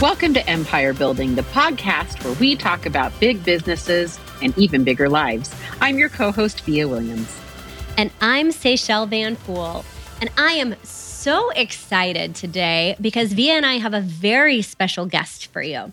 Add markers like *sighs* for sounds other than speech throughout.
Welcome to Empire Building, the podcast where we talk about big businesses and even bigger lives. I'm your co host, Via Williams. And I'm Seychelle Van Pool. And I am so excited today because Via and I have a very special guest for you.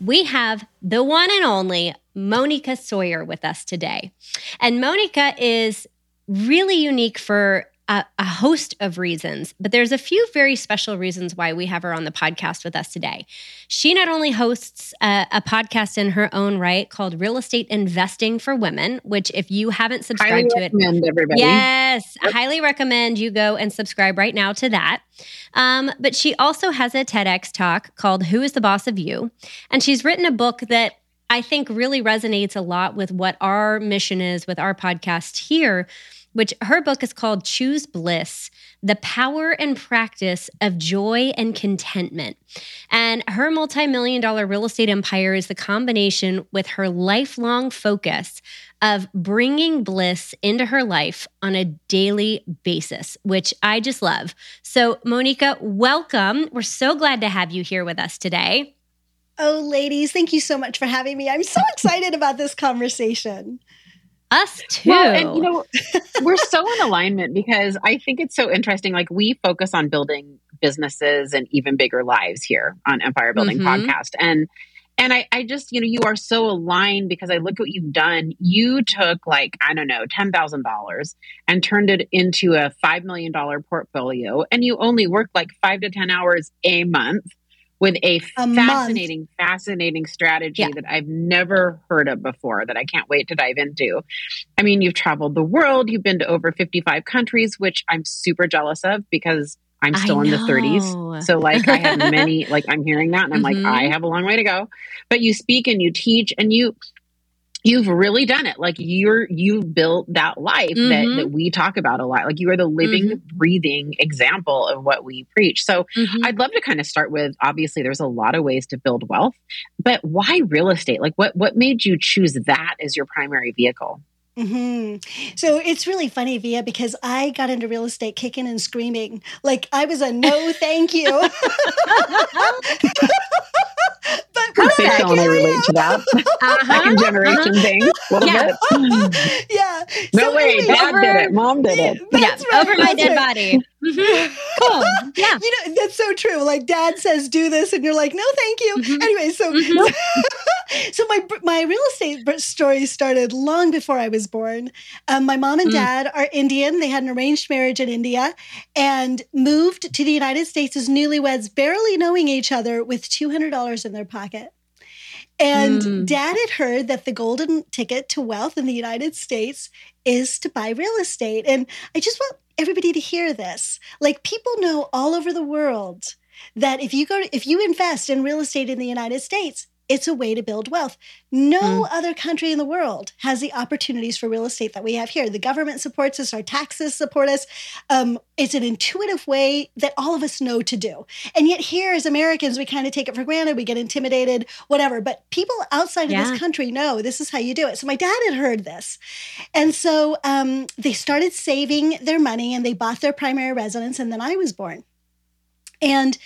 We have the one and only Moneeka Sawyer with us today. And Moneeka is really unique for a, a, host of reasons, but there's a few very special reasons why we have her on the podcast with us today. She not only hosts a, a podcast in her own right called Real Estate Investing for Women, which if you haven't subscribed highly to it, everybody. yes, yep. I highly recommend you go and subscribe right now to that. Um, but she also has a TEDx talk called Who is the Boss of You? And she's written a book that I think really resonates a lot with what our mission is with our podcast here which her book is called Choose Bliss The Power and Practice of Joy and Contentment. And her multi million dollar real estate empire is the combination with her lifelong focus of bringing bliss into her life on a daily basis, which I just love. So, Moneeka, welcome. We're so glad to have you here with us today. Oh, ladies, thank you so much for having me. I'm so *laughs* excited about this conversation. Us too. Well, and you know, we're so in alignment because I think it's so interesting. Like we focus on building businesses and even bigger lives here on Empire Building mm-hmm. Podcast. And and I, I just, you know, you are so aligned because I look at what you've done. You took like, I don't know, $10,000 and turned it into a $5 million portfolio. And you only worked like five to 10 hours a month with a, a fascinating, month. fascinating strategy yeah. that I've never heard of before that I can't wait to dive into. I mean, you've traveled the world, you've been to over 55 countries, which I'm super jealous of because I'm still in the 30s. So, like, I have many, like, I'm hearing that and I'm mm-hmm. like, I have a long way to go. But you speak and you teach and you, you've really done it like you're you've built that life mm-hmm. that, that we talk about a lot like you are the living mm-hmm. breathing example of what we preach so mm-hmm. i'd love to kind of start with obviously there's a lot of ways to build wealth but why real estate like what what made you choose that as your primary vehicle Mm-hmm. So it's really funny, Via, because I got into real estate kicking and screaming. Like I was a no thank you. *laughs* *laughs* but I can relate to that. *laughs* Uh-huh, Second generation uh-huh. thing. yeah. *laughs* yeah. No so way. Anyway, Dad over, did it. Mom did it. *laughs* yeah. Right, over my dead right. body. Mm-hmm. Cool. Yeah. You know, that's so true. Like dad says, do this, and you're like, no, thank you. Mm-hmm. Anyway, so mm-hmm. *laughs* so my my real estate story started long before I was born. Um, my mom and mm. dad are Indian. They had an arranged marriage in India and moved to the United States as newlyweds, barely knowing each other, with two hundred dollars in their pocket. And mm. dad had heard that the golden ticket to wealth in the United States is to buy real estate. And I just want everybody to hear this. Like people know all over the world that if you go to, if you invest in real estate in the United States, it's a way to build wealth. No mm. other country in the world has the opportunities for real estate that we have here. The government supports us, our taxes support us. Um, it's an intuitive way that all of us know to do. And yet, here as Americans, we kind of take it for granted. We get intimidated, whatever. But people outside yeah. of this country know this is how you do it. So, my dad had heard this. And so um, they started saving their money and they bought their primary residence. And then I was born. And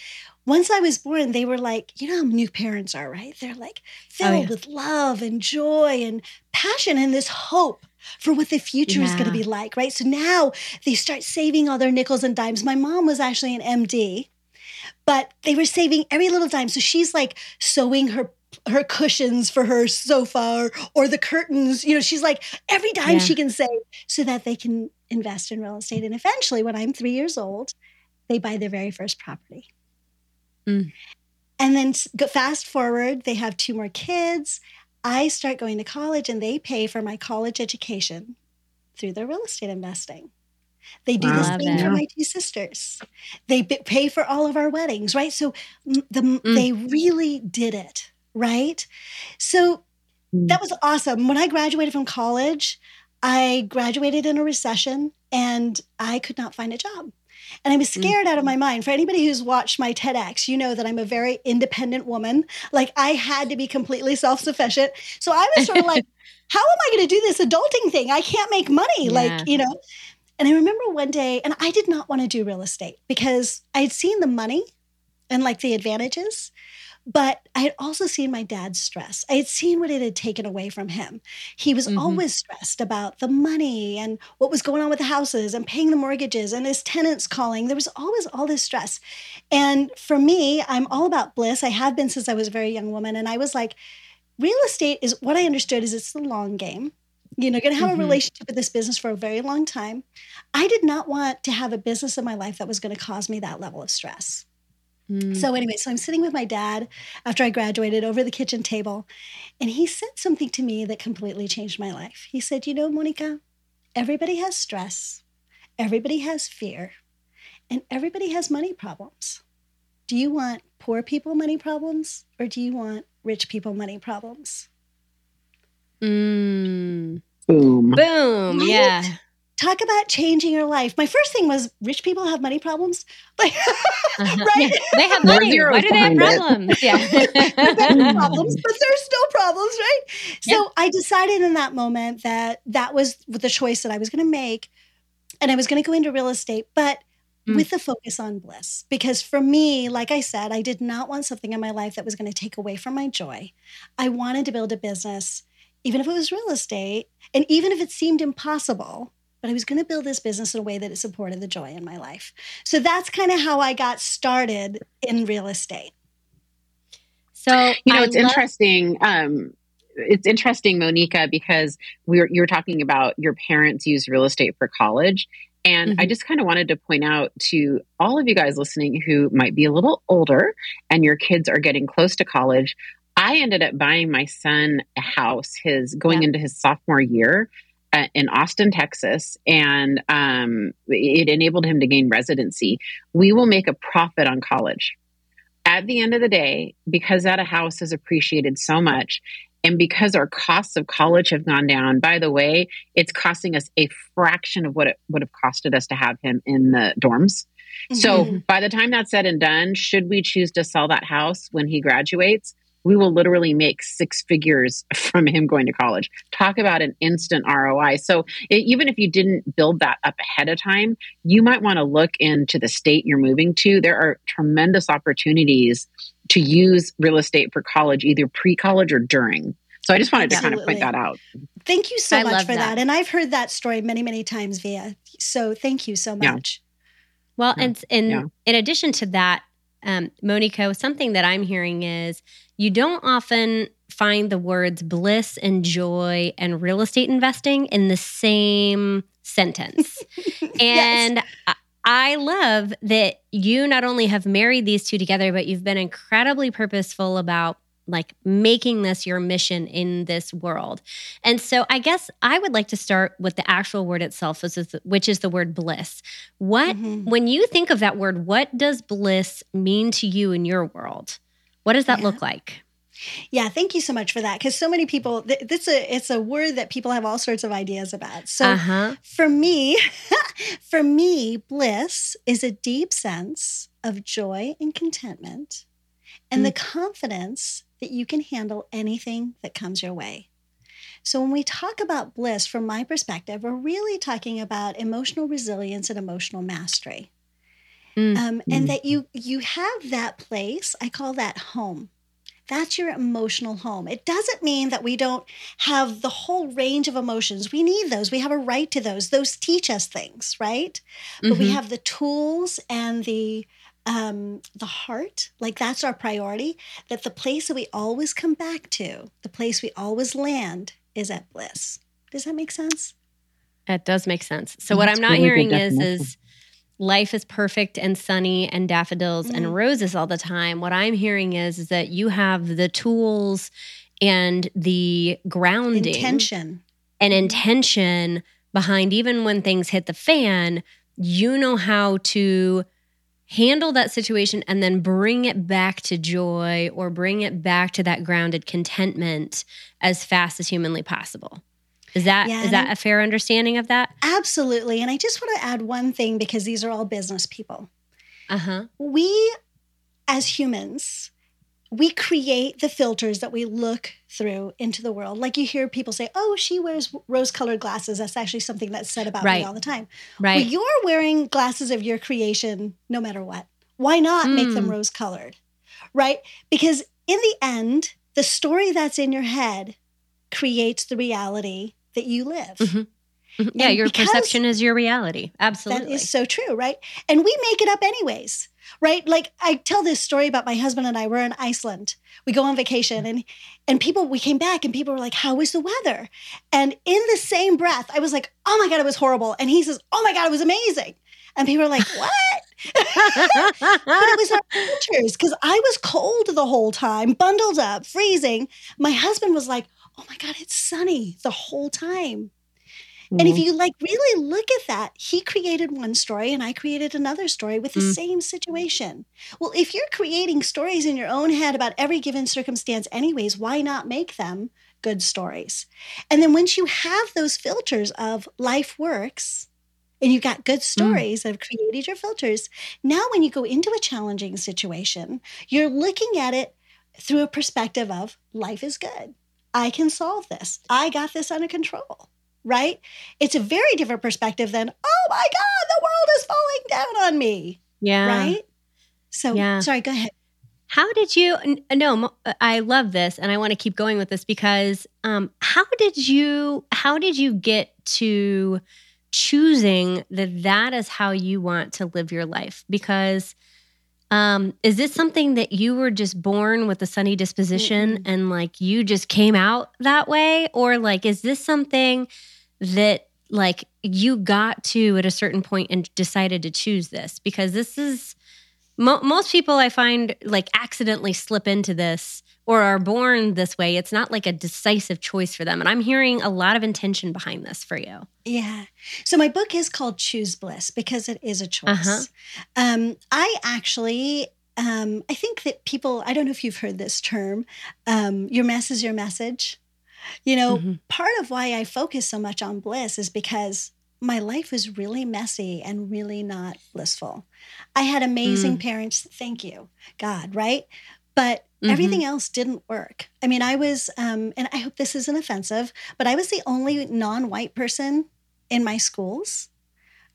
once I was born, they were like, you know how new parents are, right? They're like oh, filled oh, yeah. with love and joy and passion and this hope for what the future yeah. is going to be like, right? So now they start saving all their nickels and dimes. My mom was actually an MD, but they were saving every little dime. So she's like sewing her her cushions for her sofa or, or the curtains. You know, she's like every dime yeah. she can save so that they can invest in real estate. And eventually, when I'm three years old, they buy their very first property. Mm. And then fast forward, they have two more kids. I start going to college and they pay for my college education through their real estate investing. They do the same for my two sisters. They pay for all of our weddings, right? So the, mm. they really did it, right? So mm. that was awesome. When I graduated from college, I graduated in a recession and I could not find a job. And I was mm. scared mm. out of my mind. For anybody who's watched my TEDx, you know that I'm a very independent woman. Like I had to be completely self sufficient. So I was sort of like, *laughs* how am I going to do this adulting thing? I can't make money. Yeah. Like, you know. And I remember one day, and I did not want to do real estate because I had seen the money and like the advantages. But I had also seen my dad's stress. I had seen what it had taken away from him. He was mm-hmm. always stressed about the money and what was going on with the houses and paying the mortgages and his tenants calling. There was always all this stress. And for me, I'm all about bliss. I have been since I was a very young woman. And I was like, real estate is what I understood is it's the long game. You know, going to have mm-hmm. a relationship with this business for a very long time. I did not want to have a business in my life that was going to cause me that level of stress. Mm. So, anyway, so I'm sitting with my dad after I graduated over the kitchen table, and he said something to me that completely changed my life. He said, You know, Moneeka, everybody has stress, everybody has fear, and everybody has money problems. Do you want poor people money problems, or do you want rich people money problems? Mm. Boom. Boom. Right? Yeah talk about changing your life. My first thing was rich people have money problems. *laughs* Like, uh-huh. right? Yeah, they have money. Why do they have problems? It. *laughs* Yeah. *laughs* problems, but there's still problems, right? So I decided in that moment that that was the choice that I was going to make. And I was going to go into real estate, but mm. with the focus on bliss. Because for me, like I said, I did not want something in my life that was going to take away from my joy. I wanted to build a business, even if it was real estate, and even if it seemed impossible but I was going to build this business in a way that it supported the joy in my life. So that's kind of how I got started in real estate. So, you know, I it's love- interesting. Um, it's interesting, Moneeka, because we are you're talking about your parents use real estate for college. And mm-hmm. I just kind of wanted to point out to all of you guys listening who might be a little older and your kids are getting close to college. I ended up buying my son a house, his going yeah. into his sophomore year uh, in Austin, Texas, and um, it enabled him to gain residency. We will make a profit on college. At the end of the day, because that a house has appreciated so much, and because our costs of college have gone down, by the way, it's costing us a fraction of what it would have costed us to have him in the dorms. Mm-hmm. So by the time that's said and done, should we choose to sell that house when he graduates? We will literally make six figures *laughs* from him going to college. Talk about an instant ROI. So it, even if you didn't build that up ahead of time, you might want to look into the state you're moving to. There are tremendous opportunities to use real estate for college, either pre college or during. So I just wanted Absolutely. to kind of point that out. Thank you so I much for that. that. And I've heard that story many, many times via. So thank you so much. Yeah. Well, yeah. and in yeah. in addition to that, um, Moneeka, something that I'm hearing is you don't often find the words bliss and joy and real estate investing in the same sentence. *laughs* and yes. I love that you not only have married these two together, but you've been incredibly purposeful about like making this your mission in this world. And so I guess I would like to start with the actual word itself, which is the word bliss. What, mm-hmm. when you think of that word, what does bliss mean to you in your world? What does that yeah. look like? Yeah, thank you so much for that. Because so many people, th- this a it's a word that people have all sorts of ideas about. So uh-huh. for me, *laughs* for me, bliss is a deep sense of joy and contentment, and mm. the confidence that you can handle anything that comes your way. So when we talk about bliss, from my perspective, we're really talking about emotional resilience and emotional mastery. Mm. Um, and mm. that you you have that place i call that home. That's your emotional home. It doesn't mean that we don't have the whole range of emotions. We need those. We have a right to those. Those teach us things right? Mm-hmm. but we mm-hmm. have the tools and the um, the heart. Like that's our priority. That the place that we always come back to the place we always land is at bliss. Does that make sense? It does make sense. So what i'm not really hearing is is life is perfect and sunny and daffodils mm. and roses all the time. What I'm hearing is, is that you have the tools and the grounding intention and intention behind even when things hit the fan, you know how to handle that situation and then bring it back to joy or bring it back to that grounded contentment as fast as humanly possible. Is that yeah, is that a fair understanding of that? Absolutely. And I just want to add one thing because these are all business people. Uh-huh. We as humans, we create the filters that we look through into the world. Like you hear people say, "Oh, she wears rose-colored glasses." That's actually something that's said about right. me all the time. Right. Well, you're wearing glasses of your creation no matter what. Why not mm. make them hmm. rose-colored? Right? Because in the end, the story that's in your head creates the reality that you live. Mm-hmm. Mm-hmm. Yeah, and your perception is your reality. Absolutely. That is so true, right? And we make it up anyways, right? Like I tell this story about my husband and I. We're in Iceland. We go on vacation and and people we came back and people were like, How was the weather? And in the same breath, I was like, Oh my God, it was horrible. And he says, Oh my God, it was amazing. And people were like, What? *laughs* but it was our *laughs* filters because I was cold the whole time, bundled up, freezing. My husband was like, Oh my God, it's sunny the whole time. Mm-hmm. And if mm-hmm. you like really look at that, he created one story and I created another story with the mm-hmm. same situation. Well, if you're creating stories in your own head about every given circumstance, anyways, why not make them good stories? And then once you have those filters of life works, and you've got good mm. stories mm. that have created your filters. Now, when you go into a challenging situation, you're looking at it through a perspective of life is good. I can solve this. I got this under control right? It's a very different perspective than, oh my God, the world is falling down on me. Yeah. Right? So, yeah. sorry, go ahead. How did you? No, I love this, and I want to keep going with this because um, how did you? How did you get to choosing that that is how you want to live your life? Because um, is this something that you were just born with a sunny disposition mm-hmm. and like you just came out that way, or like is this something? that like you got to at a certain point and decided to choose this because this is mo- most people I find like accidentally slip into this or are born this way. It's not like a decisive choice for them. And I'm hearing a lot of intention behind this for you. Yeah. So my book is called Choose Bliss because it is a choice. Uh-huh. Um, I actually um, I think that people, I don't know if you've heard this term, um, your mess is your message. You know, mm-hmm. part of why I focus so much on bliss is because my life was really messy and really not blissful. I had amazing mm. parents, thank you, God, right? But mm-hmm. everything else didn't work. I mean, I was, um, and I hope this isn't offensive, but I was the only non white person in my schools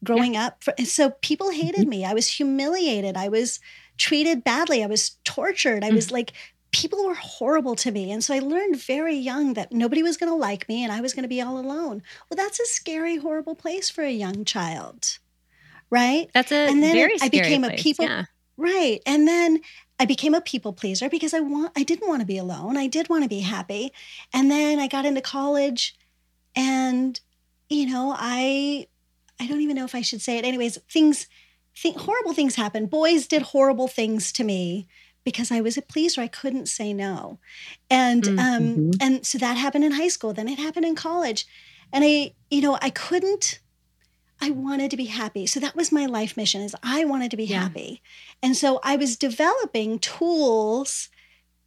growing yeah. up. For, so people hated mm-hmm. me. I was humiliated. I was treated badly. I was tortured. I mm. was like people were horrible to me. And so I learned very young that nobody was going to like me and I was going to be all alone. Well, that's a scary, horrible place for a young child. Right? That's a and then very I became place. a people yeah. right. And then I became a people pleaser because I want I didn't want to be alone. I did want to be happy. And then I got into college and you know, I I don't even know if I should say it. Anyways, things th- horrible things happened. Boys did horrible things to me because I was a pleaser. I couldn't say no. And um, mm-hmm. um and so that happened in high school, then it happened in college. And I, you know, I couldn't I wanted to be happy. So that was my life mission is I wanted to be yeah. happy. And so I was developing tools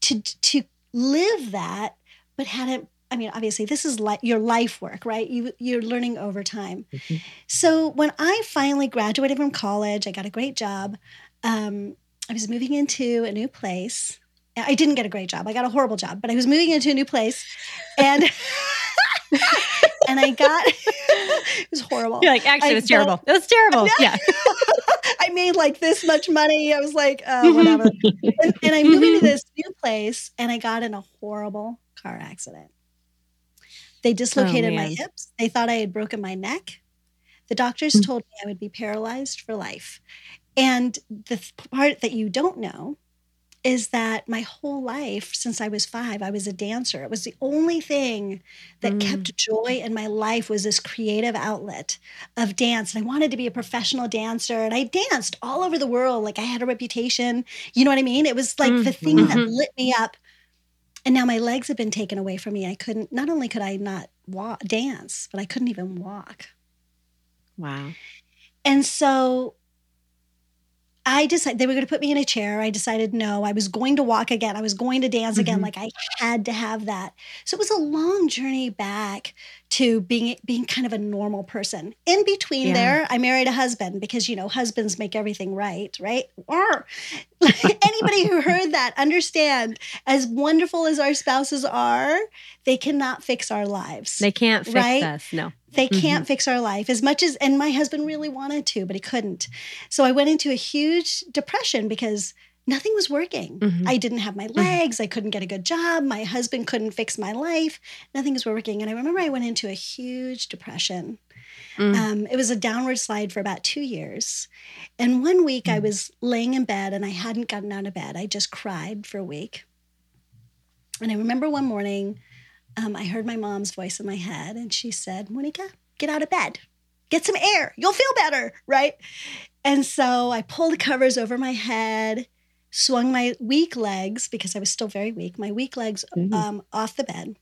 to to live that but hadn't I mean, obviously, this is like your life work, right? You you're learning over time. Mm-hmm. So when I finally graduated from college, I got a great job. Um, I was moving into a new place. I didn't get a great job. I got a horrible job, but I was moving into a new place, and *laughs* *laughs* and I got *laughs* it was horrible. You're like, actually, it was terrible. It was terrible. Yeah. *laughs* I made like this much money. I was like, oh, whatever. and, and I moved into this new place, and I got in a horrible car accident. They dislocated oh, my hips. They thought I had broken my neck. The doctors mm. told me I would be paralyzed for life. And the part that you don't know is that my whole life since I was 5 I was a dancer. It was the only thing that mm. kept joy in my life was this creative outlet of dance. And I wanted to be a professional dancer and I danced all over the world like I had a reputation. You know what I mean? It was like mm. the thing mm-hmm. that lit me up. And now my legs have been taken away from me. I couldn't not only could I not walk, dance, but I couldn't even walk. Wow. And so I decided they were going to put me in a chair. I decided no, I was going to walk again. I was going to dance again. Mm-hmm. Like I had to have that. So it was a long journey back to being being kind of a normal person. In between yeah. there, I married a husband because you know husbands make everything right, right? Or *laughs* anybody who *laughs* heard that understand as wonderful as our spouses are, they cannot fix our lives. They can't fix right? us. No. They can't mm-hmm. fix our life as much as, and my husband really wanted to, but he couldn't. So I went into a huge depression because nothing was working. Mm-hmm. I didn't have my mm-hmm. legs. I couldn't get a good job. My husband couldn't fix my life. Nothing was working. And I remember I went into a huge depression. Mm. Um, it was a downward slide for about two years. And one week mm. I was laying in bed and I hadn't gotten out of bed. I just cried for a week. And I remember one morning, um, I heard my mom's voice in my head, and she said, Moneeka, get out of bed, get some air, you'll feel better, right? And so I pulled the covers over my head, swung my weak legs, because I was still very weak, my weak legs mm-hmm. um, off the bed,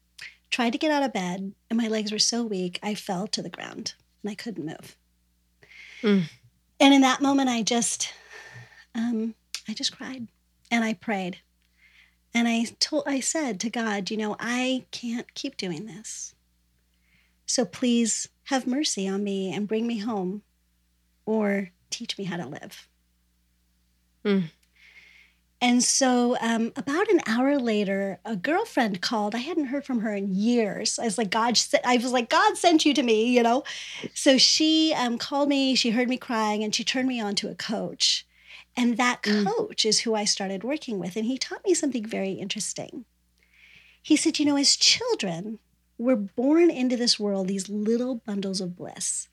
tried to get out of bed, and my legs were so weak, I fell to the ground and I couldn't move. Mm. And in that moment, I just, um, I just cried and I prayed. And I told, I said to God, you know, I can't keep doing this. So please have mercy on me and bring me home or teach me how to live. Mm. And so, um, about an hour later, a girlfriend called. I hadn't heard from her in years. I was like, God, I was like, God sent you to me, you know. So she um, called me. She heard me crying, and she turned me on to a coach. And that mm. coach mm. is who I started working with. And he taught me something very interesting. He said, You know, as children, we're born into this world, these little bundles of bliss.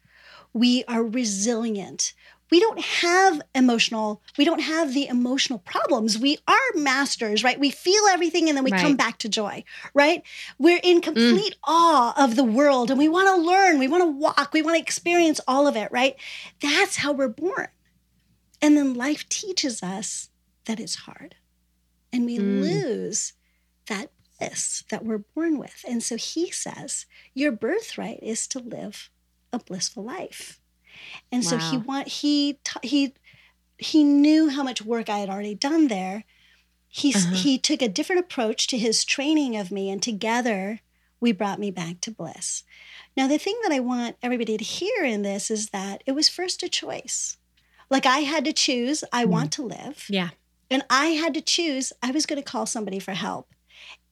We are resilient. We don't have emotional, we don't have the emotional problems. We are masters, right? We feel everything and then we right. come back to joy, right? We're in mm. complete mm. awe of the world and we want to learn, we want to walk, we want to experience all of it, right? That's how we're born. And then life teaches us that it's hard. And we mm. lose that bliss that we're born with. And so he says, your birthright is to live a blissful life. And wow. so he want he he he knew how much work I had already done there. He uh-huh. he took a different approach to his training of me and together we brought me back to bliss. Now the thing that I want everybody to hear in this is that it was first a choice. Like I had to choose, I mm. want to live. Yeah. And I had to choose, I was going to call somebody for help.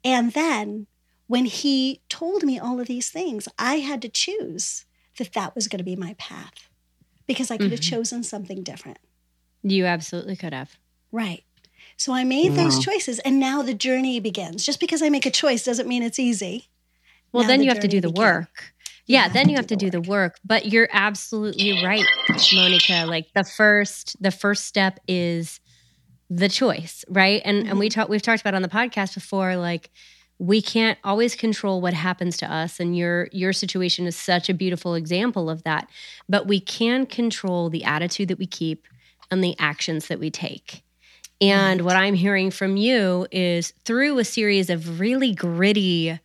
And then when he told me all of these things, I had to choose that that was going to be my path because I could mm-hmm. have chosen something different. You absolutely could have. Right. So I made wow. those choices and now the journey begins. Just because I make a choice doesn't mean it's easy. Well, now then the you have to do the began. work yeah then you have to do, the, work but you're absolutely right moneeka like the first the first step is the choice right and mm-hmm. and we mm-hmm. talk we've talked about on the podcast before like we can't always control what happens to us and your your situation is such a beautiful example of that but we can control the attitude that we keep and the actions that we take and what i'm hearing from you is through a series of really gritty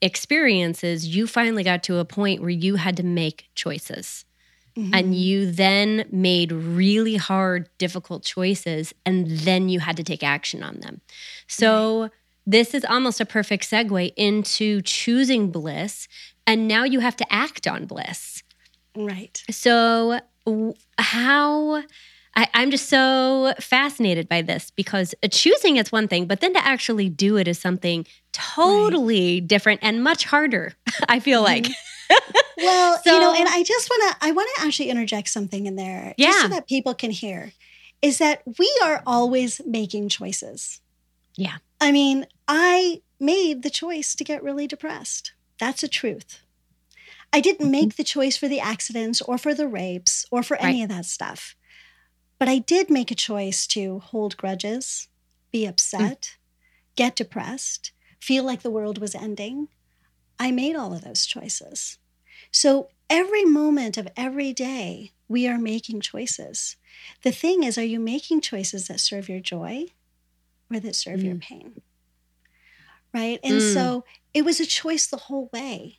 experiences, you finally got to a point where you had to make choices. Mm-hmm. And you then made really hard, difficult choices, and then you had to take action on them. So, right. this is almost a perfect segue into choosing bliss. And now you have to act on bliss. Right. So, how I, am just so fascinated by this because choosing is one thing, but then to actually do it is something totally right. different and much harder. *laughs* I feel mm-hmm. like. *laughs* well, so, you know, and I just want to I want to actually interject something in there, yeah. just so that people can hear, is that we are always making choices. Yeah. I mean, I made the choice to get really depressed. That's a truth. I didn't mm-hmm. make the choice for the accidents or for the rapes or for any of that stuff. But I did make a choice to hold grudges, be upset, mm. get depressed, feel like the world was ending. I made all of those choices. So every moment of every day, we are making choices. The thing is, are you making choices that serve your joy or that serve mm. your pain? Right. And mm. so it was a choice the whole way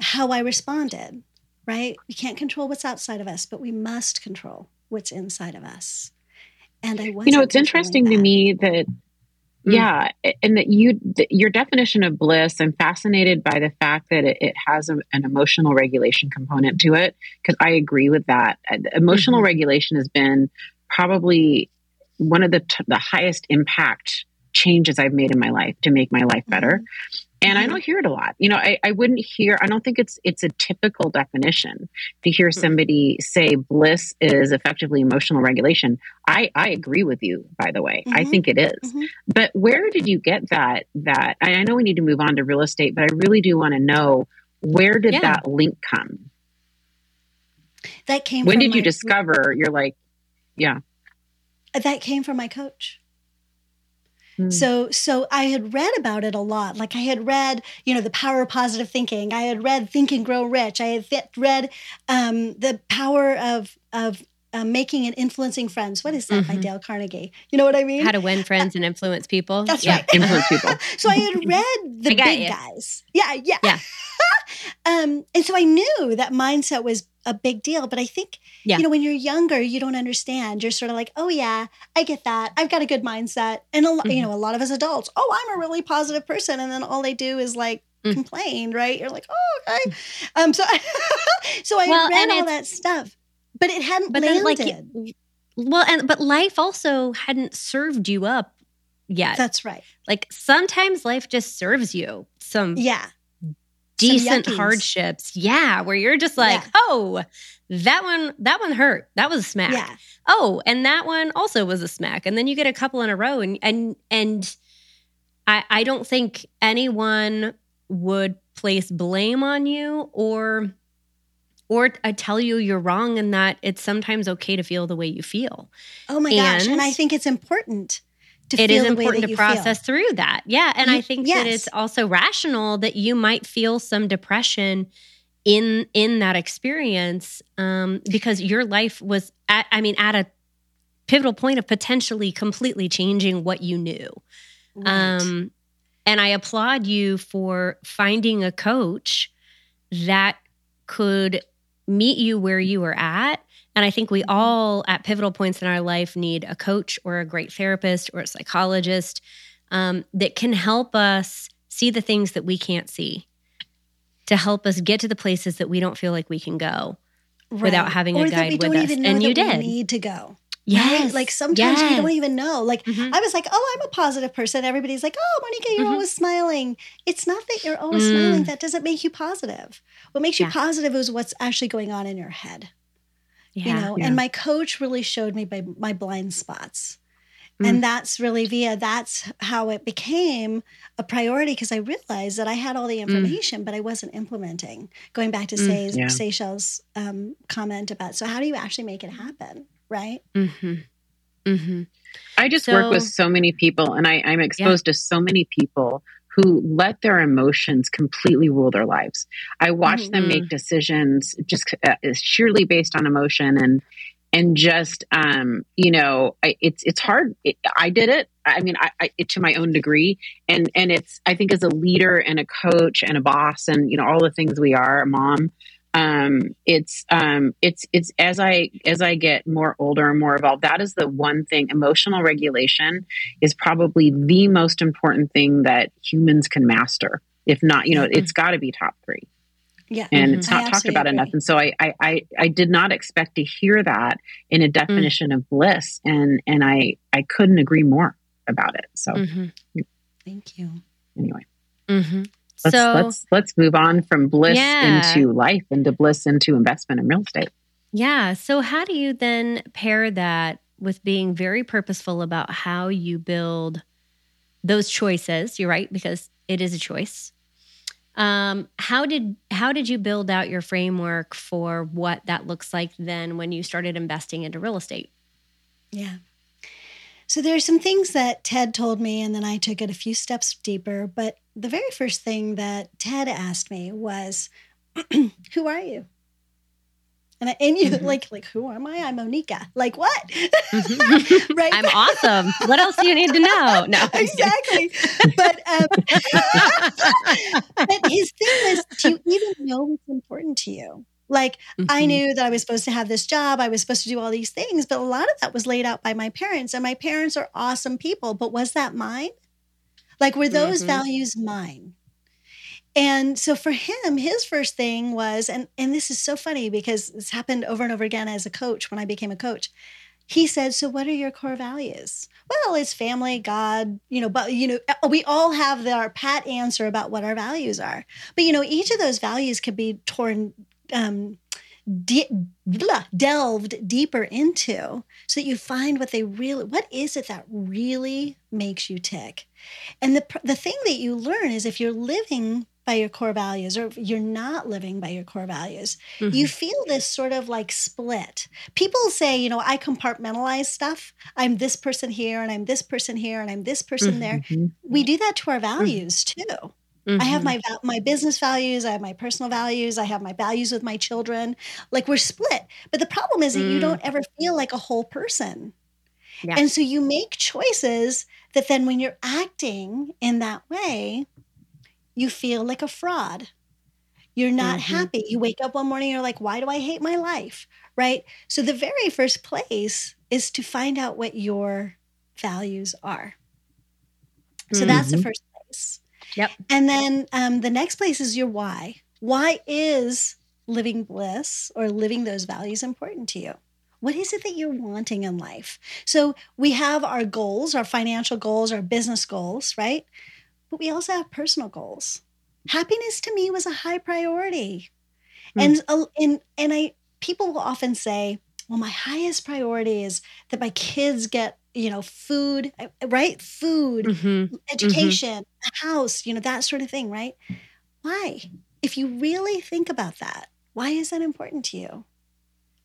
how I responded, right? We can't control what's outside of us, but we must control what's inside of us. And I was You know, it's interesting that. to me that mm. yeah, and that you your definition of bliss, I'm fascinated by the fact that it, it has a, an emotional regulation component to it because I agree with that. Uh, emotional mm-hmm. regulation has been probably one of the t- the highest impact changes I've made in my life to make my life better. Mm-hmm. And I mm-hmm. don't hear it a lot. You know, I, I wouldn't hear, I don't think it's it's a typical definition to hear mm-hmm. somebody say bliss is effectively emotional regulation. I, I agree with you, by the way. Mm-hmm. I think it is. Mm-hmm. But where did you get that that I know we need to move on to real estate, but I really do want to know where did yeah. that link come? That came When did you discover you're like, yeah. That came from my coach. Hmm. So so I had read about it a lot. Like I had read, you know, the power of positive thinking. I had read Think and Grow Rich. I had th- read um, the power of of uh, making and influencing friends. What is that mm-hmm. by Dale Carnegie? You know what I mean? How to win friends uh, and influence people. That's yeah. right. *laughs* influence people. so I had read the big you. guys. Yeah, yeah. Yeah. *laughs* um, and so I knew that mindset was a big deal. But I think, yeah. you know, when you're younger, you don't understand. You're sort of like, oh, yeah, I get that. I've got a good mindset. And, a, mm-hmm. you know, a lot of us adults, oh, I'm a really positive person. And then all they do is like, mm. complain, right? You're like, oh, okay. Mm. Um, so, *laughs* so I well, read all that stuff, but it hadn't but landed. Then, like, well, and but life also hadn't served you up yet. That's right. Like sometimes life just serves you some yeah decent hardships. Yeah, where you're just like, yeah. oh, that one, that one hurt. That was a smack. Yeah. Oh, and that one also was a smack. And then you get a couple in a row, and and and I I don't think anyone would place blame on you or or I uh, tell you you're wrong and that it's sometimes okay to feel the way you feel. Oh my and gosh. And I think it's important it is important to process feel. through that. Yeah. And you, I think yes. that it's also rational that you might feel some depression in in that experience um, because your life was at I mean at a pivotal point of potentially completely changing what you knew. Right. Um, and I applaud you for finding a coach that could meet you where you were at and I think we all, at pivotal points in our life, need a coach or a great therapist or a psychologist um, that can help us see the things that we can't see, to help us get to the places that we don't feel like we can go right. without having or a guide with us. and you did. need to go. Yes. Right? Like sometimes yes. we don't even know. Like mm-hmm. I was like, oh, I'm a positive person. Everybody's like, oh, Moneeka, you're mm-hmm. always smiling. It's not that you're always mm. smiling. That doesn't make you positive. What makes you yeah. positive is what's actually going on in your head. Yeah, you know, yeah. and my coach really showed me my, my blind spots. Mm. And that's really via that's how it became a priority because I realized that I had all the mm. information, mm. but I wasn't implementing. Going back to mm. Say, yeah. Seychelle's um, comment about so how do you actually make it happen, right? Mm-hmm. Mm-hmm. I just so, work with so many people, and I, I'm exposed yeah. to so many people who let their emotions completely rule their lives. I watch mm-hmm. them make decisions just uh, sheerly based on emotion and and just um, you know I, it's it's hard. It, I did it. I mean, I, I, to my own degree, and and it's I think as a leader and a coach and a boss and you know all the things we are, a mom um it's um it's it's as i as i get more older and more evolved that is the one thing emotional regulation is probably the most important thing that humans can master if not you know mm-hmm. it's got to be top three yeah and mm-hmm. it's not talked about agree. enough and so I, I i i did not expect to hear that in a mm. definition mm-hmm. of bliss and and i i couldn't agree more about it so mm-hmm. thank you anyway mm-hmm. Let's, so let's let's move on from bliss yeah. into life, into bliss into investment in real estate. Yeah. So how do you then pair that with being very purposeful about how you build those choices? You're right because it is a choice. Um, how did how did you build out your framework for what that looks like then when you started investing into real estate? Yeah. So there are some things that Ted told me, and then I took it a few steps deeper. But the very first thing that Ted asked me was, *clears throat* "Who are you?" And I, and you mm-hmm. like like who am I? I'm Moneeka. Like what? Mm-hmm. *laughs* right? I'm awesome. What else do you need to know? No, exactly. but um, *laughs* but his thing was, do you even know what's important to you? Like mm-hmm. I knew that I was supposed to have this job, I was supposed to do all these things, but a lot of that was laid out by my parents, and my parents are awesome people. But was that mine? Like were those mm-hmm. values mine? And so for him, his first thing was, and and this is so funny because this happened over and over again as a coach when I became a coach. he said, So, what are your core values? Well, it's family, God, you know, but, you know, uh, we all have the, our pat answer about what our values are. But, you know, each of those values could be torn, um, de- blah, delved deeper into so that you find what they really, what is it that really makes you tick? And the, the thing that you learn is if you're living by your core values or you're not living by your core values, mm-hmm. you feel this sort of like split. People say, you know, I compartmentalize stuff. I'm this person here and I'm this person here and I'm this person mm-hmm. there. We do that to our mm-hmm. values too. Mm-hmm. I have my my business values, I have my personal values, I have my values with my children. Like we're split. But the problem is that mm. you don't ever feel like a whole person. Yeah. And so you make choices that then when you're acting in that way, you feel like a fraud. You're not mm-hmm. happy. You wake up one morning, you're like, why do I hate my life? Right. So, the very first place is to find out what your values are. So, mm-hmm. that's the mm-hmm. first place. Yep. And then um, the next place is your why. Why is living bliss or living those values important to you? What is it that you're wanting in life? So we have our goals, our financial goals, our business goals, right? but we also have personal goals. Happiness to me was a high priority. Mm. And, and, and I, people will often say, well, my highest priority is that my kids get, you know, food, uh, right? Food, mm-hmm. mm-hmm. education, mm-hmm. house, you know, that sort of thing, right? Why? If you really think about that, why is that important to you?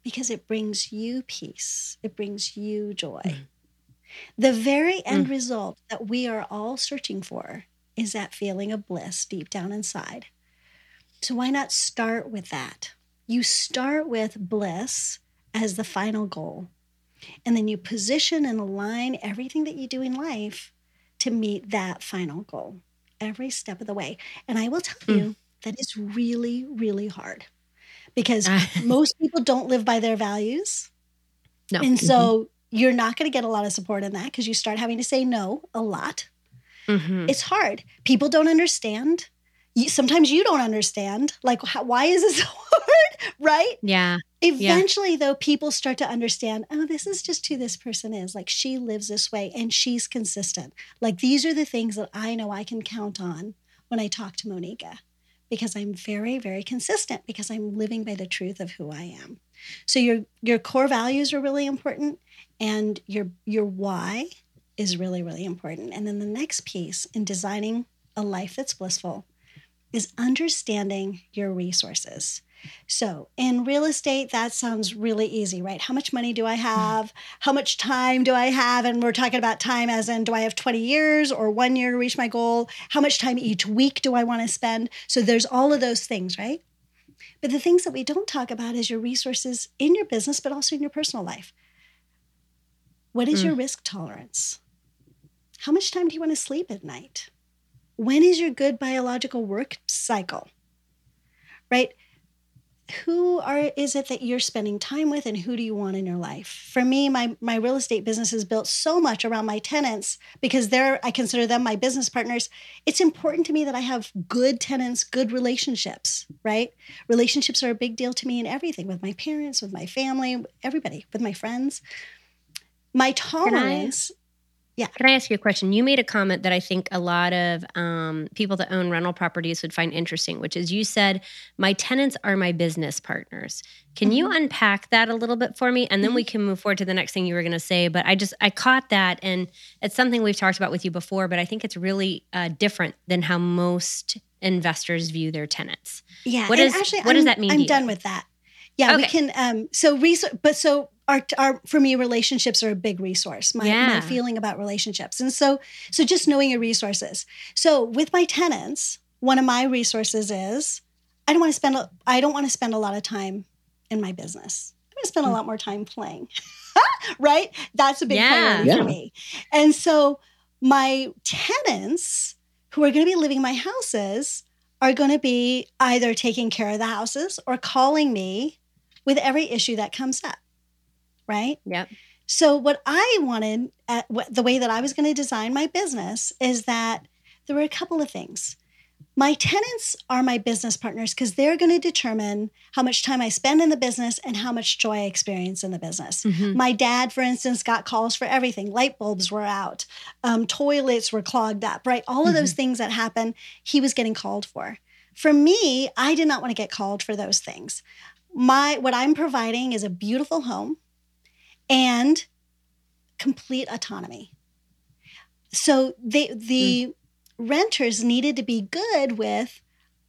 Because it brings you peace, it brings you joy. Mm. The very end mm. result that we are all searching for is that feeling of bliss deep down inside. So why not start with that? You start with bliss as the final goal. And then you position and align everything that you do in life to meet that final goal every step of the way. And I will tell mm. you that is really, really hard because *laughs* most people don't live by their values. No. And so mm-hmm. you're not going to get a lot of support in that because you start having to say no a lot. Mm-hmm. It's hard. People don't understand. Sometimes you don't understand. Like, how, why is this *laughs* hard? Right? Yeah. Eventually, yeah. though, people start to understand oh, this is just who this person is. Like, she lives this way and she's consistent. Like, these are the things that I know I can count on when I talk to Moneeka because I'm very, very consistent because I'm living by the truth of who I am. So your your core values are really important and your your why is really, really important. And then the next piece in designing a life that's blissful is understanding your resources. So, in real estate, that sounds really easy, right? How much money do I have? How much time do I have? And we're talking about time as in do I have 20 years or one year to reach my goal? How much time each week do I want to spend? So, there's all of those things, right? But the things that we don't talk about is your resources in your business, but also in your personal life. What is mm. your risk tolerance? How much time do you want to sleep at night? When is your good biological work cycle? Right? Who are is it that you're spending time with and who do you want in your life? For me, my my real estate business is built so much around my tenants because they're I consider them my business partners. It's important to me that I have good tenants, good relationships, right? Relationships are a big deal to me in everything with my parents, with my family, everybody, with my friends. My tolerance yeah. Can I ask you a question? You made a comment that I think a lot of um, people that own rental properties would find interesting, which is you said, My tenants are my business partners. Can mm-hmm. you unpack that a little bit for me? And then mm-hmm. we can move forward to the next thing you were going to say. But I just, I caught that. And it's something we've talked about with you before, but I think it's really uh, different than how most investors view their tenants. Yeah. What, is, actually, what does that mean? I'm done with that. Yeah, okay. we can. Um, so, research, but so our, our for me relationships are a big resource my, yeah. my feeling about relationships and so so just knowing your resources so with my tenants one of my resources is i don't want to spend i don't want to spend a lot of time in my business i'm going to spend a hmm. lot more time playing *laughs* right that's a big yeah. priority yeah. for me and so my tenants who are going to be living in my houses are going to be either taking care of the houses or calling me with every issue that comes up right? Yep. So what I wanted, at, what, the way that I was going to design my business, is that there were a couple of things. my tenants are my business partners because they're going to determine how much time I spend in the business and how much joy I experience in the business. Mm-hmm. My dad, for instance, got calls for everything. Light bulbs were out, um, toilets were clogged up, right? All of mm-hmm. those things that happen, he was getting called for. For me, I did not want to get called for those things. My what I'm providing is a beautiful home and complete autonomy. So they the mm renters needed to be good with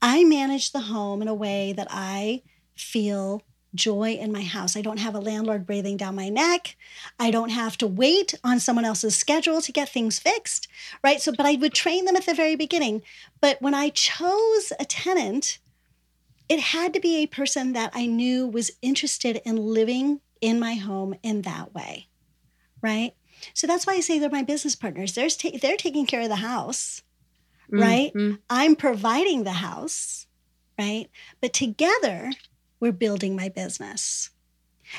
I manage the home in a way that I feel joy in my house. I don't have a landlord breathing down my neck. I don't have to wait on someone else's schedule to get things fixed, right? So, but I would train them at the very beginning. But when I chose a tenant, it had to be a person that I knew was interested in living in my home in that way, right? So that's why I say they're my business partners. They're, ta- they're taking care of the house right? Mm-hmm. I'm providing the house, right? But together, we're building my business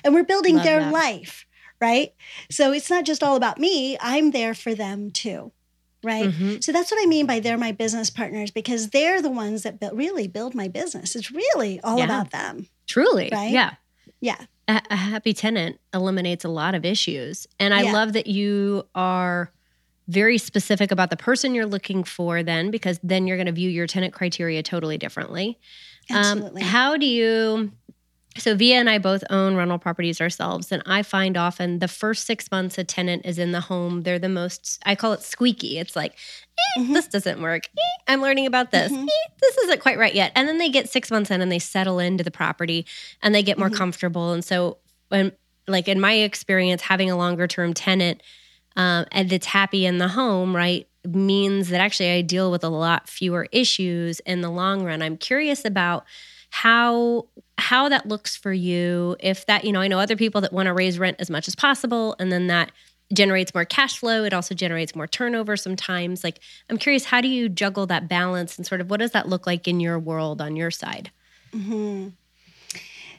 and we're building Love their that. life, right? So it's not just all about me, I'm there for them too. Right. Mm-hmm. So that's what I mean by they're my business partners because they're the ones that really build my business. It's really all yeah. about them. Truly. Right. Yeah. Yeah. A, a, happy tenant eliminates a lot of issues. And I yeah. love that you are very specific about the person you're looking for then because then you're going to view your tenant criteria totally differently um, Absolutely. Um, how do you so Via and I both own rental properties ourselves, and I find often the first six months a tenant is in the home, they're the most I call it squeaky. It's like, eh, mm-hmm. this doesn't work. Eh, I'm learning about this. Mm-hmm. Eh, this isn't quite right yet. And then they get six months in and they settle into the property and they get more mm-hmm. comfortable. And so when like in my experience, having a longer term tenant um, and that's happy in the home, right, means that actually I deal with a lot fewer issues in the long run. I'm curious about how how that looks for you if that you know i know other people that want to raise rent as much as possible and then that generates more cash flow it also generates more turnover sometimes like i'm curious how do you juggle that balance and sort of what does that look like in your world on your side mm-hmm.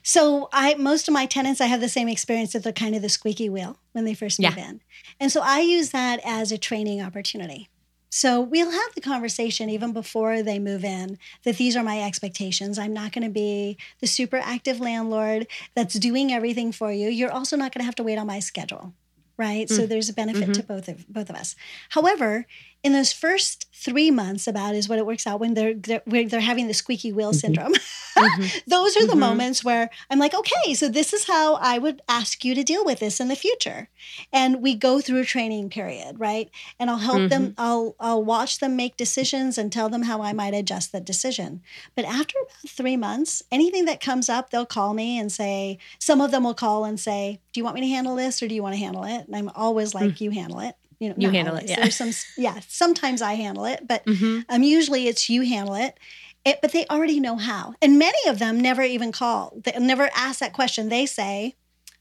So I most of my tenants I have the same experience that they're kind of the squeaky wheel when they first move yeah. in. And so I use that as a training opportunity. So we'll have the conversation even before they move in that these are my expectations. I'm not going to be the super active landlord that's doing everything for you. You're also not going to have to wait on my schedule, right? Mm. So there's a benefit mm-hmm. to both of both of us. However, in those first three months about is what it works out when they're they're, they're having the squeaky wheel mm-hmm. syndrome mm-hmm. *laughs* those are the mm-hmm. moments where i'm like okay so this is how i would ask you to deal with this in the future and we go through a training period right and i'll help mm-hmm. them i'll i'll watch them make decisions and tell them how i might adjust that decision but after about three months anything that comes up they'll call me and say some of them will call and say do you want me to handle this or do you want to handle it and i'm always like mm. you handle it you know you handle always. it yeah there's some yeah sometimes i handle it but mm-hmm. um usually it's you handle it. it but they already know how and many of them never even call they never ask that question they say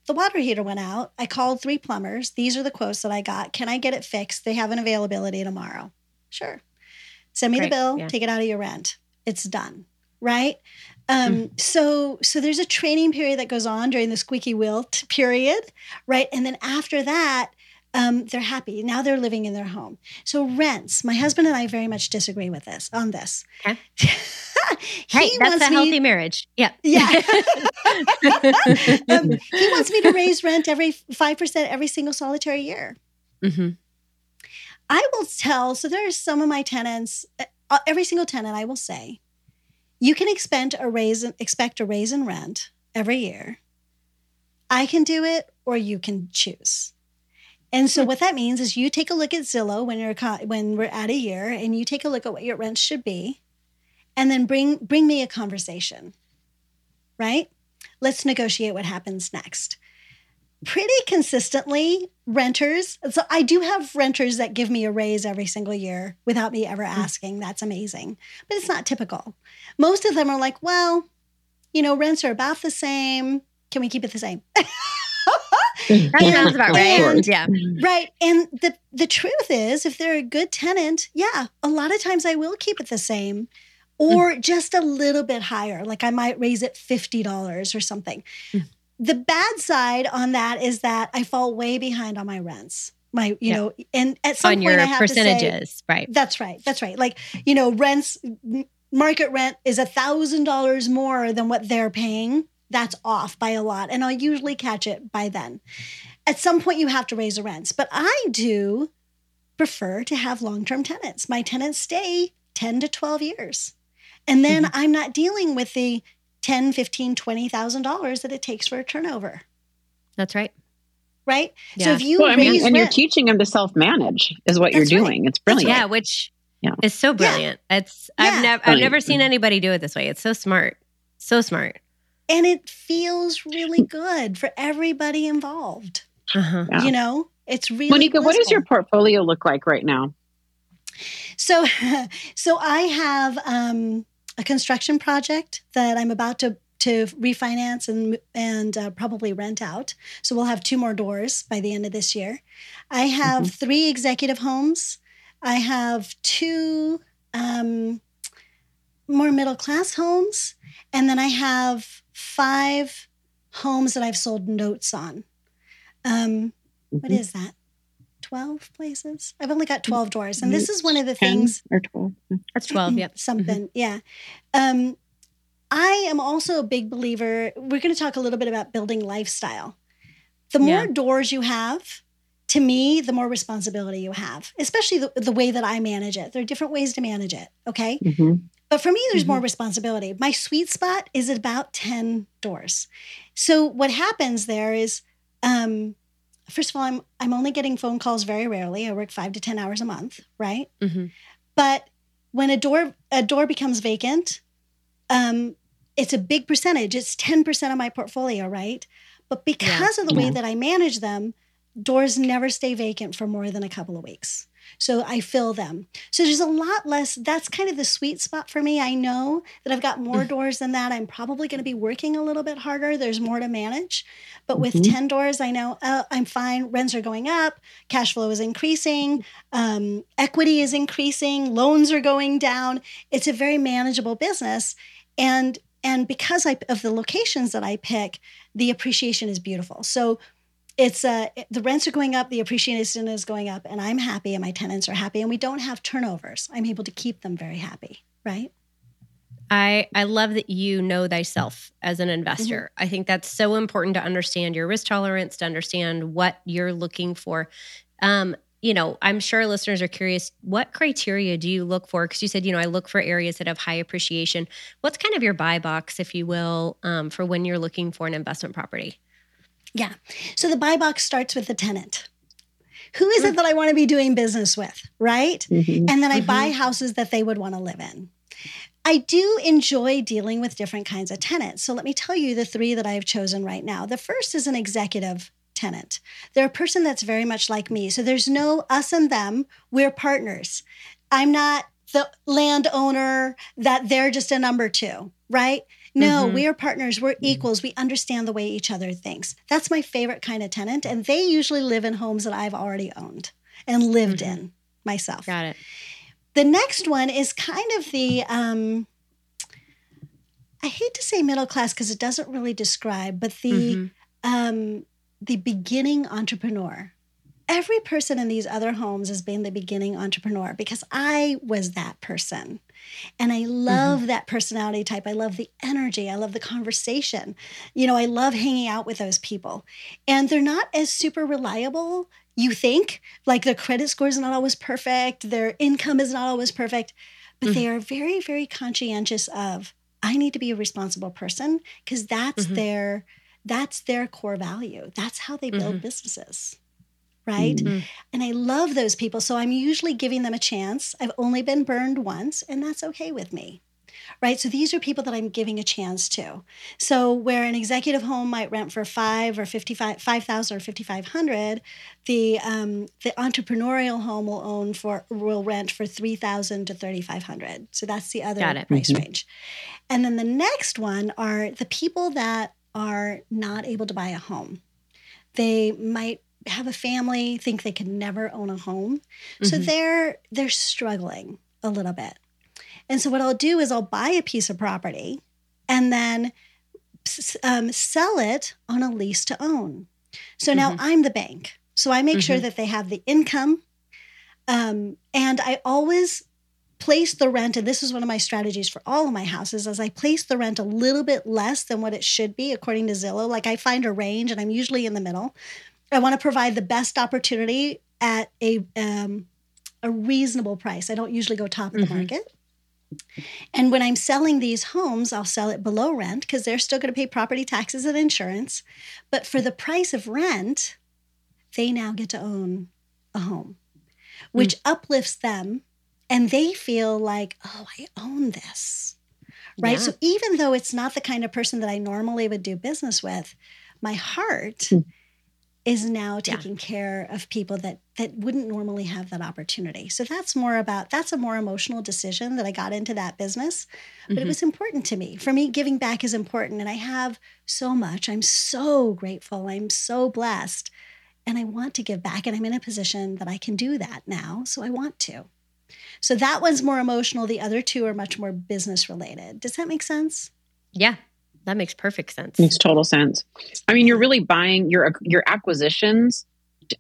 the water heater went out i called three plumbers these are the quotes that i got can i get it fixed they have an availability tomorrow sure send me Great. the bill yeah. take it out of your rent it's done right um, mm. so so there's a training period that goes on during the squeaky wheel t- period right and then after that um, they're happy. Now they're living in their home. So rents, my husband and I very much disagree with this on this. Okay. *laughs* hey, that's a healthy marriage. Yeah. Yeah. *laughs* *laughs* um, he wants me to raise rent every 5% every single solitary year. Mm-hmm. I will tell, so there are some of my tenants, uh, every single tenant, I will say, you can expect a raise, expect a raise in rent every year. I can do it, or you can choose. And so hmm. what that means is you take a look at Zillow when you're when we're at a year and you take a look at what your rent should be and then bring bring me a conversation. Right? Let's negotiate what happens next. Pretty consistently, renters. So I do have renters that give me a raise every single year without me ever hmm. asking. That's amazing. But it's not typical. Most of them are like, well, you know, rents are about the same. Can we keep it the same? *laughs* *laughs* that sounds about right. And, yeah. Right. And the the truth is, if they're a good tenant, yeah, a lot of times I will keep it the same or mm. just a little bit higher. Like I might raise it $50 or something. Mm. The bad side on that is that I fall way behind on my rents. My, you yeah. know, and at some on point your I have percentages, say, right? That's right. That's right. Like, you know, rents market rent is a thousand dollars more than what they're paying, that's off by a lot. And I'll usually catch it by then. At some point, you have to raise the rents, but I do prefer to have long term tenants. My tenants stay 10 to 12 years. And then mm-hmm. I'm not dealing with the 10, 15, $20,000 that it takes for a turnover. That's right. Right. Yeah. So if you well, I mean, and rent, you're teaching them to self manage is what you're doing. Right. It's brilliant. Yeah. Which yeah. is so brilliant. Yeah. It's, I've never, I've never seen anybody do it this way. It's so smart. So smart. And it feels really good for everybody involved. Uh-huh. You know, it's really Moneeka, blissful. what does your portfolio look like right now? So, *laughs* so I have um, a construction project that I'm about to to refinance and and uh, probably rent out. So we'll have two more doors by the end of this year. I have mm-hmm. three executive homes. I have two um, more middle class homes, and then I have five homes that I've sold notes on. Um, mm-hmm. what is that? 12 places. I've only got 12 doors. And this is one of the things. Or 12. That's 12, yep. Something, mm-hmm. yeah. Um, I am also a big believer. We're going to talk a little bit about building lifestyle. The more yeah. doors you have, to me, the more responsibility you have, especially the, the, way that I manage it. There are different ways to manage it. Okay. Mm-hmm. But for me, there's mm-hmm. more responsibility. My sweet spot is about 10 doors. So what happens there is, um, first of all, I'm I'm only getting phone calls very rarely. I work five to ten hours a month, right? Mm-hmm. But when a door a door becomes vacant, um, it's a big percentage. It's ten percent of my portfolio, right? But because yeah. of the way that I manage them, doors never stay vacant for more than a couple of weeks. So I fill them. So there's a lot less. That's kind of the sweet spot for me. I know that I've got more mm. doors than that. I'm probably going to be working a little bit harder. There's more to manage. But with mm-hmm. 10 doors, I know uh, I'm fine. Rents are going up, cash flow is increasing, um, equity is increasing, loans are going down. It's a very manageable business. And and because I, of the locations that I pick, the appreciation is beautiful. So it's uh, the rents are going up, the appreciation is going up, and I'm happy, and my tenants are happy, and we don't have turnovers. I'm able to keep them very happy, right? I I love that you know thyself as an investor. Mm-hmm. I think that's so important to understand your risk tolerance, to understand what you're looking for. Um, you know, I'm sure listeners are curious. What criteria do you look for? Because you said, you know, I look for areas that have high appreciation. What's kind of your buy box, if you will, um, for when you're looking for an investment property? Yeah. So the buy box starts with the tenant. Who is it that I want to be doing business with? Right. Mm-hmm. And then I mm-hmm. buy houses that they would want to live in. I do enjoy dealing with different kinds of tenants. So let me tell you the three that I've chosen right now. The first is an executive tenant. They're a person that's very much like me. So there's no us and them. We're partners. I'm not the landowner that they're just a number two, right? No, mm-hmm. we are partners. We're mm-hmm. equals. We understand the way each other thinks. That's my favorite kind of tenant. And they usually live in homes that I've already owned and lived mm-hmm. in myself. Got it. The next one is kind of the, um, I hate to say middle class because it doesn't really describe, but the, mm-hmm. um, the beginning entrepreneur every person in these other homes has been the beginning entrepreneur because I was that person. And I love mm-hmm. that personality type. I love the energy. I love the conversation. You know, I love hanging out with those people. And they're not as super reliable, you think. Like their credit score is not always perfect, their income is not always perfect, but mm-hmm. they are very, very conscientious of, I need to be a responsible person because that's mm-hmm. their that's their core value. That's how they build mm-hmm. businesses right? Mm-hmm. And I love those people. So I'm usually giving them a chance. I've only been burned once, and that's okay with me. Right. So these are people that I'm giving a chance to. So where an executive home might rent for five or 55, 5,000 or 5,500, the, um, the entrepreneurial home will own for, will rent for 3,000 to 3,500. So that's the other price mm-hmm. range. And then the next one are the people that are not able to buy a home. They might have a family, think they can never own a home. Mm-hmm. So they're they're struggling a little bit. And so what I'll do is I'll buy a piece of property and then um, sell it on a lease to own. So now mm-hmm. I'm the bank. So I make mm-hmm. sure that they have the income. Um, and I always place the rent, and this is one of my strategies for all of my houses, as I place the rent a little bit less than what it should be according to Zillow. Like I find a range, and I'm usually in the middle. I want to provide the best opportunity at a um, a reasonable price. I don't usually go top of the mm-hmm. market. And when I'm selling these homes, I'll sell it below rent because they're still going to pay property taxes and insurance. But for the price of rent, they now get to own a home, which mm. uplifts them and they feel like, oh, I own this. Right. Yeah. So even though it's not the kind of person that I normally would do business with, my heart mm. Is now taking yeah. care of people that that wouldn't normally have that opportunity. So that's more about that's a more emotional decision that I got into that business, but mm-hmm. it was important to me. For me giving back is important and I have so much. I'm so grateful. I'm so blessed and I want to give back and I'm in a position that I can do that now, so I want to. So that one's more emotional. The other two are much more business related. Does that make sense? Yeah, that makes perfect sense. Makes total sense. I mean, you're really buying your your acquisitions.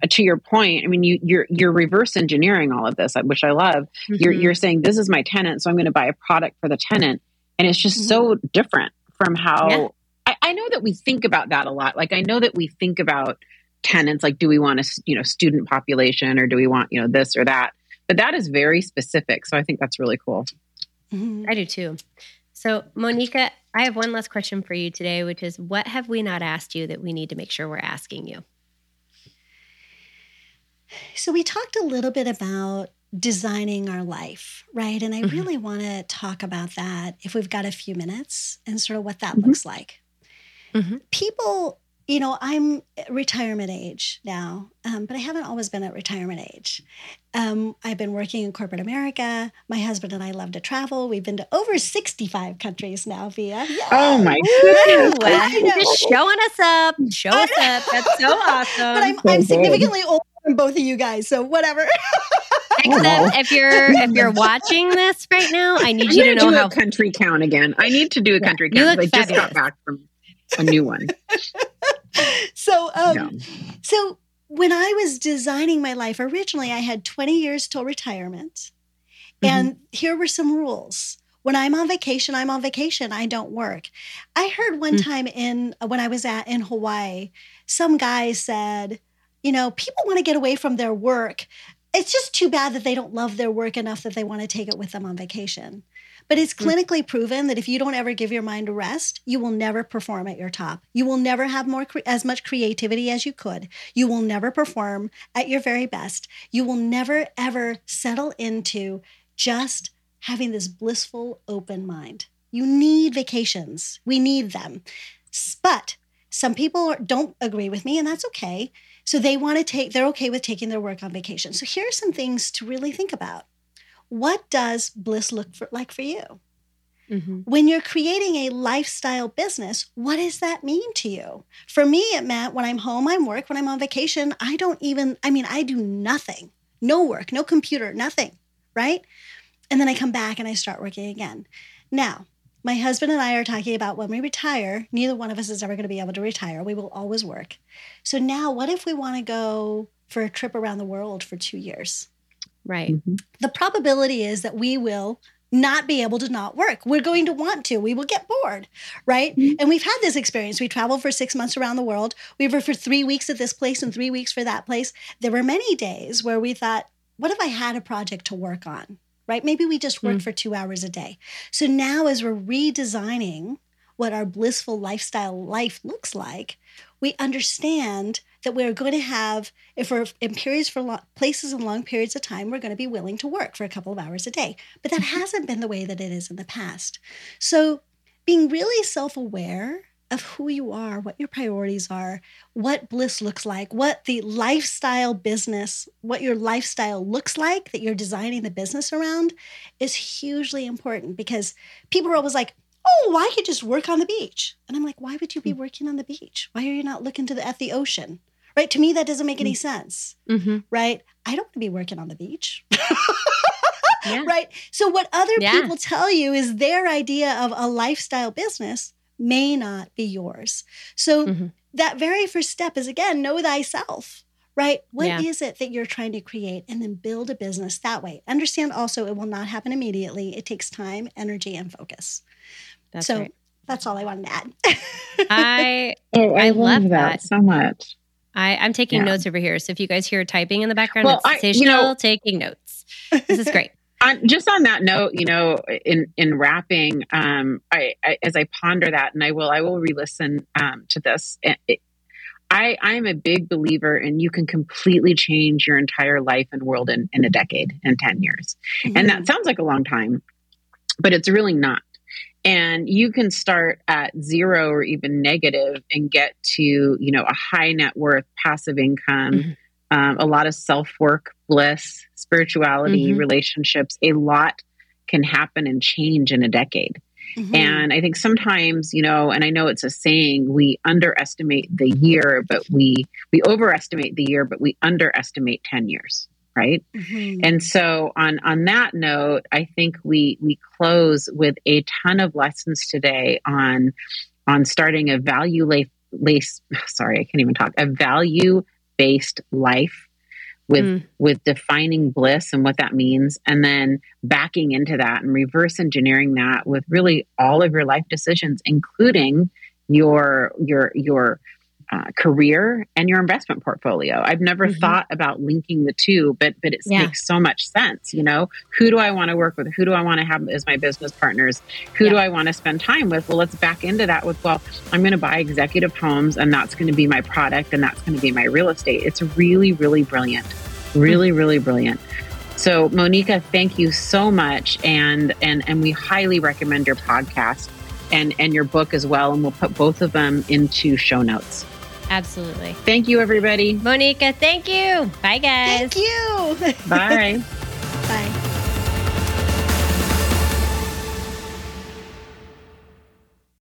To your point, I mean, you, you're you're reverse engineering all of this, which I love. Mm-hmm. You're you're saying this is my tenant, so I'm going to buy a product for the tenant, and it's just mm-hmm. so different from how yeah. I, I know that we think about that a lot. Like I know that we think about tenants, like do we want a you know student population or do we want you know this or that? But that is very specific. So I think that's really cool. Mm-hmm. I do too. So, Moneeka, I have one last question for you today, which is what have we not asked you that we need to make sure we're asking you? So, we talked a little bit about designing our life, right? And I mm-hmm. really want to talk about that if we've got a few minutes and sort of what that mm-hmm. looks like. Mm-hmm. People you know, I'm retirement age now, um, but I haven't always been at retirement age. Um, I've been working in corporate America. My husband and I love to travel. We've been to over 65 countries now, Via. Yeah. Oh my goodness. Just showing us up. Show us up. That's so *laughs* awesome. But I'm, I'm significantly older than both of you guys, so whatever. *laughs* Except if you're *laughs* if you're watching this right now, I need I'm you to know how country count again. I need to do a country yeah, count. I just got back from a new one. *laughs* so, um, so when I was designing my life, originally I had 20 years till retirement. Mm-hmm. And here were some rules. When I'm on vacation, I'm on vacation. I don't work. I heard one mm-hmm. time in when I was at in Hawaii, some guy said, you know, people want to get away from their work. It's just too bad that they don't love their work enough that they want to take it with them on vacation. But it's hmm. clinically proven that if you don't ever give your mind a rest, you will never perform at your top. You will never have more cre- as much creativity as you could. You will never perform at your very best. You will never ever settle into just having this blissful open mind. You need vacations. We need them. But some people don't agree with me and that's okay. So they want to take they're okay with taking their work on vacation. So here are some things to really think about. What does bliss look for, like for you? Mm-hmm. When you're creating a lifestyle business, what does that mean to you? For me, it meant when I'm home, I'm work. When I'm on vacation, I don't even, I mean, I do nothing. No work, no computer, nothing, right? And then I come back and I start working again. Now, my husband and I are talking about when we retire, neither one of us is ever going to be able to retire. We will always work. So now, what if we want to go for a trip around the world for two years? Right. Mm-hmm. The probability is that we will not be able to not work. We're going to want to. We will get bored, right? Mm-hmm. And we've had this experience. We traveled for six months around the world. We were for three weeks at this place and three weeks for that place. There were many days where we thought, what if I had a project to work on? Right? Maybe we just work mm-hmm. for two hours a day. So now, as we're redesigning what our blissful lifestyle life looks like, we understand that we're going to have, if we're in periods for long, places and long periods of time, we're going to be willing to work for a couple of hours a day. But that mm-hmm. hasn't been the way that it is in the past. So being really self aware of who you are, what your priorities are, what bliss looks like, what the lifestyle business, what your lifestyle looks like that you're designing the business around is hugely important because people are always like, oh, I could just work on the beach. And I'm like, why would you be hmm. working on the beach? Why are you not looking to the, at the ocean? Right? To me, that doesn't make any mm. sense. Mm-hmm. Right? I don't want to be working on the beach. *laughs* yeah. Right? So, what other yeah. people tell you is their idea of a lifestyle business may not be yours. So, mm-hmm. that very first step is again, know thyself right? What yeah. is it that you're trying to create? And then build a business that way. Understand also it will not happen immediately. It takes time, energy, and focus. That's so right. that's all I wanted to add. I *laughs* oh, I, I love, love that. that. so much. I, I'm taking yeah. notes over here. So if you guys hear typing in the background, well, it's I, you know, taking notes. *laughs* This is great. On, just on that note, you know, in in wrapping, um, I, I, as I ponder that, and I will I will re-listen um, to this. It, I I'm a big believer in you can completely change your entire life and world in in a decade and ten years, mm-hmm. and that sounds like a long time, but it's really not. And you can start at zero or even negative and get to you know a high net worth passive income. Mm-hmm um, a lot of self work, bliss, spirituality, mm-hmm. relationships. A lot can happen and change in a decade. Mm-hmm. And I think sometimes, you know, and I know it's a saying, we underestimate the year, but we we overestimate the year, but we underestimate 10 years, right? Mm-hmm. And so on on that note, I think we we close with a ton of lessons today on on starting a value lace *sighs* sorry, I can't even talk, a value based life with mm. with defining bliss and what that means and then backing into that and reverse engineering that with really all of your life decisions including your your your uh, career and your investment portfolio. I've never mm-hmm. thought about linking the two, but but it yeah. makes so much sense. You know, who do I want to work with? Who do I want to have as my business partners? Who yeah. do I want to spend time with? Well, let's back into that with well, I'm going to buy executive homes, and that's going to be my product, and that's going to be my real estate. It's really, really brilliant, really, mm-hmm. really brilliant. So, Moneeka, thank you so much, and and and we highly recommend your podcast and and your book as well, and we'll put both of them into show notes. Absolutely. Thank you, everybody. Moneeka, thank you. Bye, guys. Thank you. *laughs* Bye. Bye.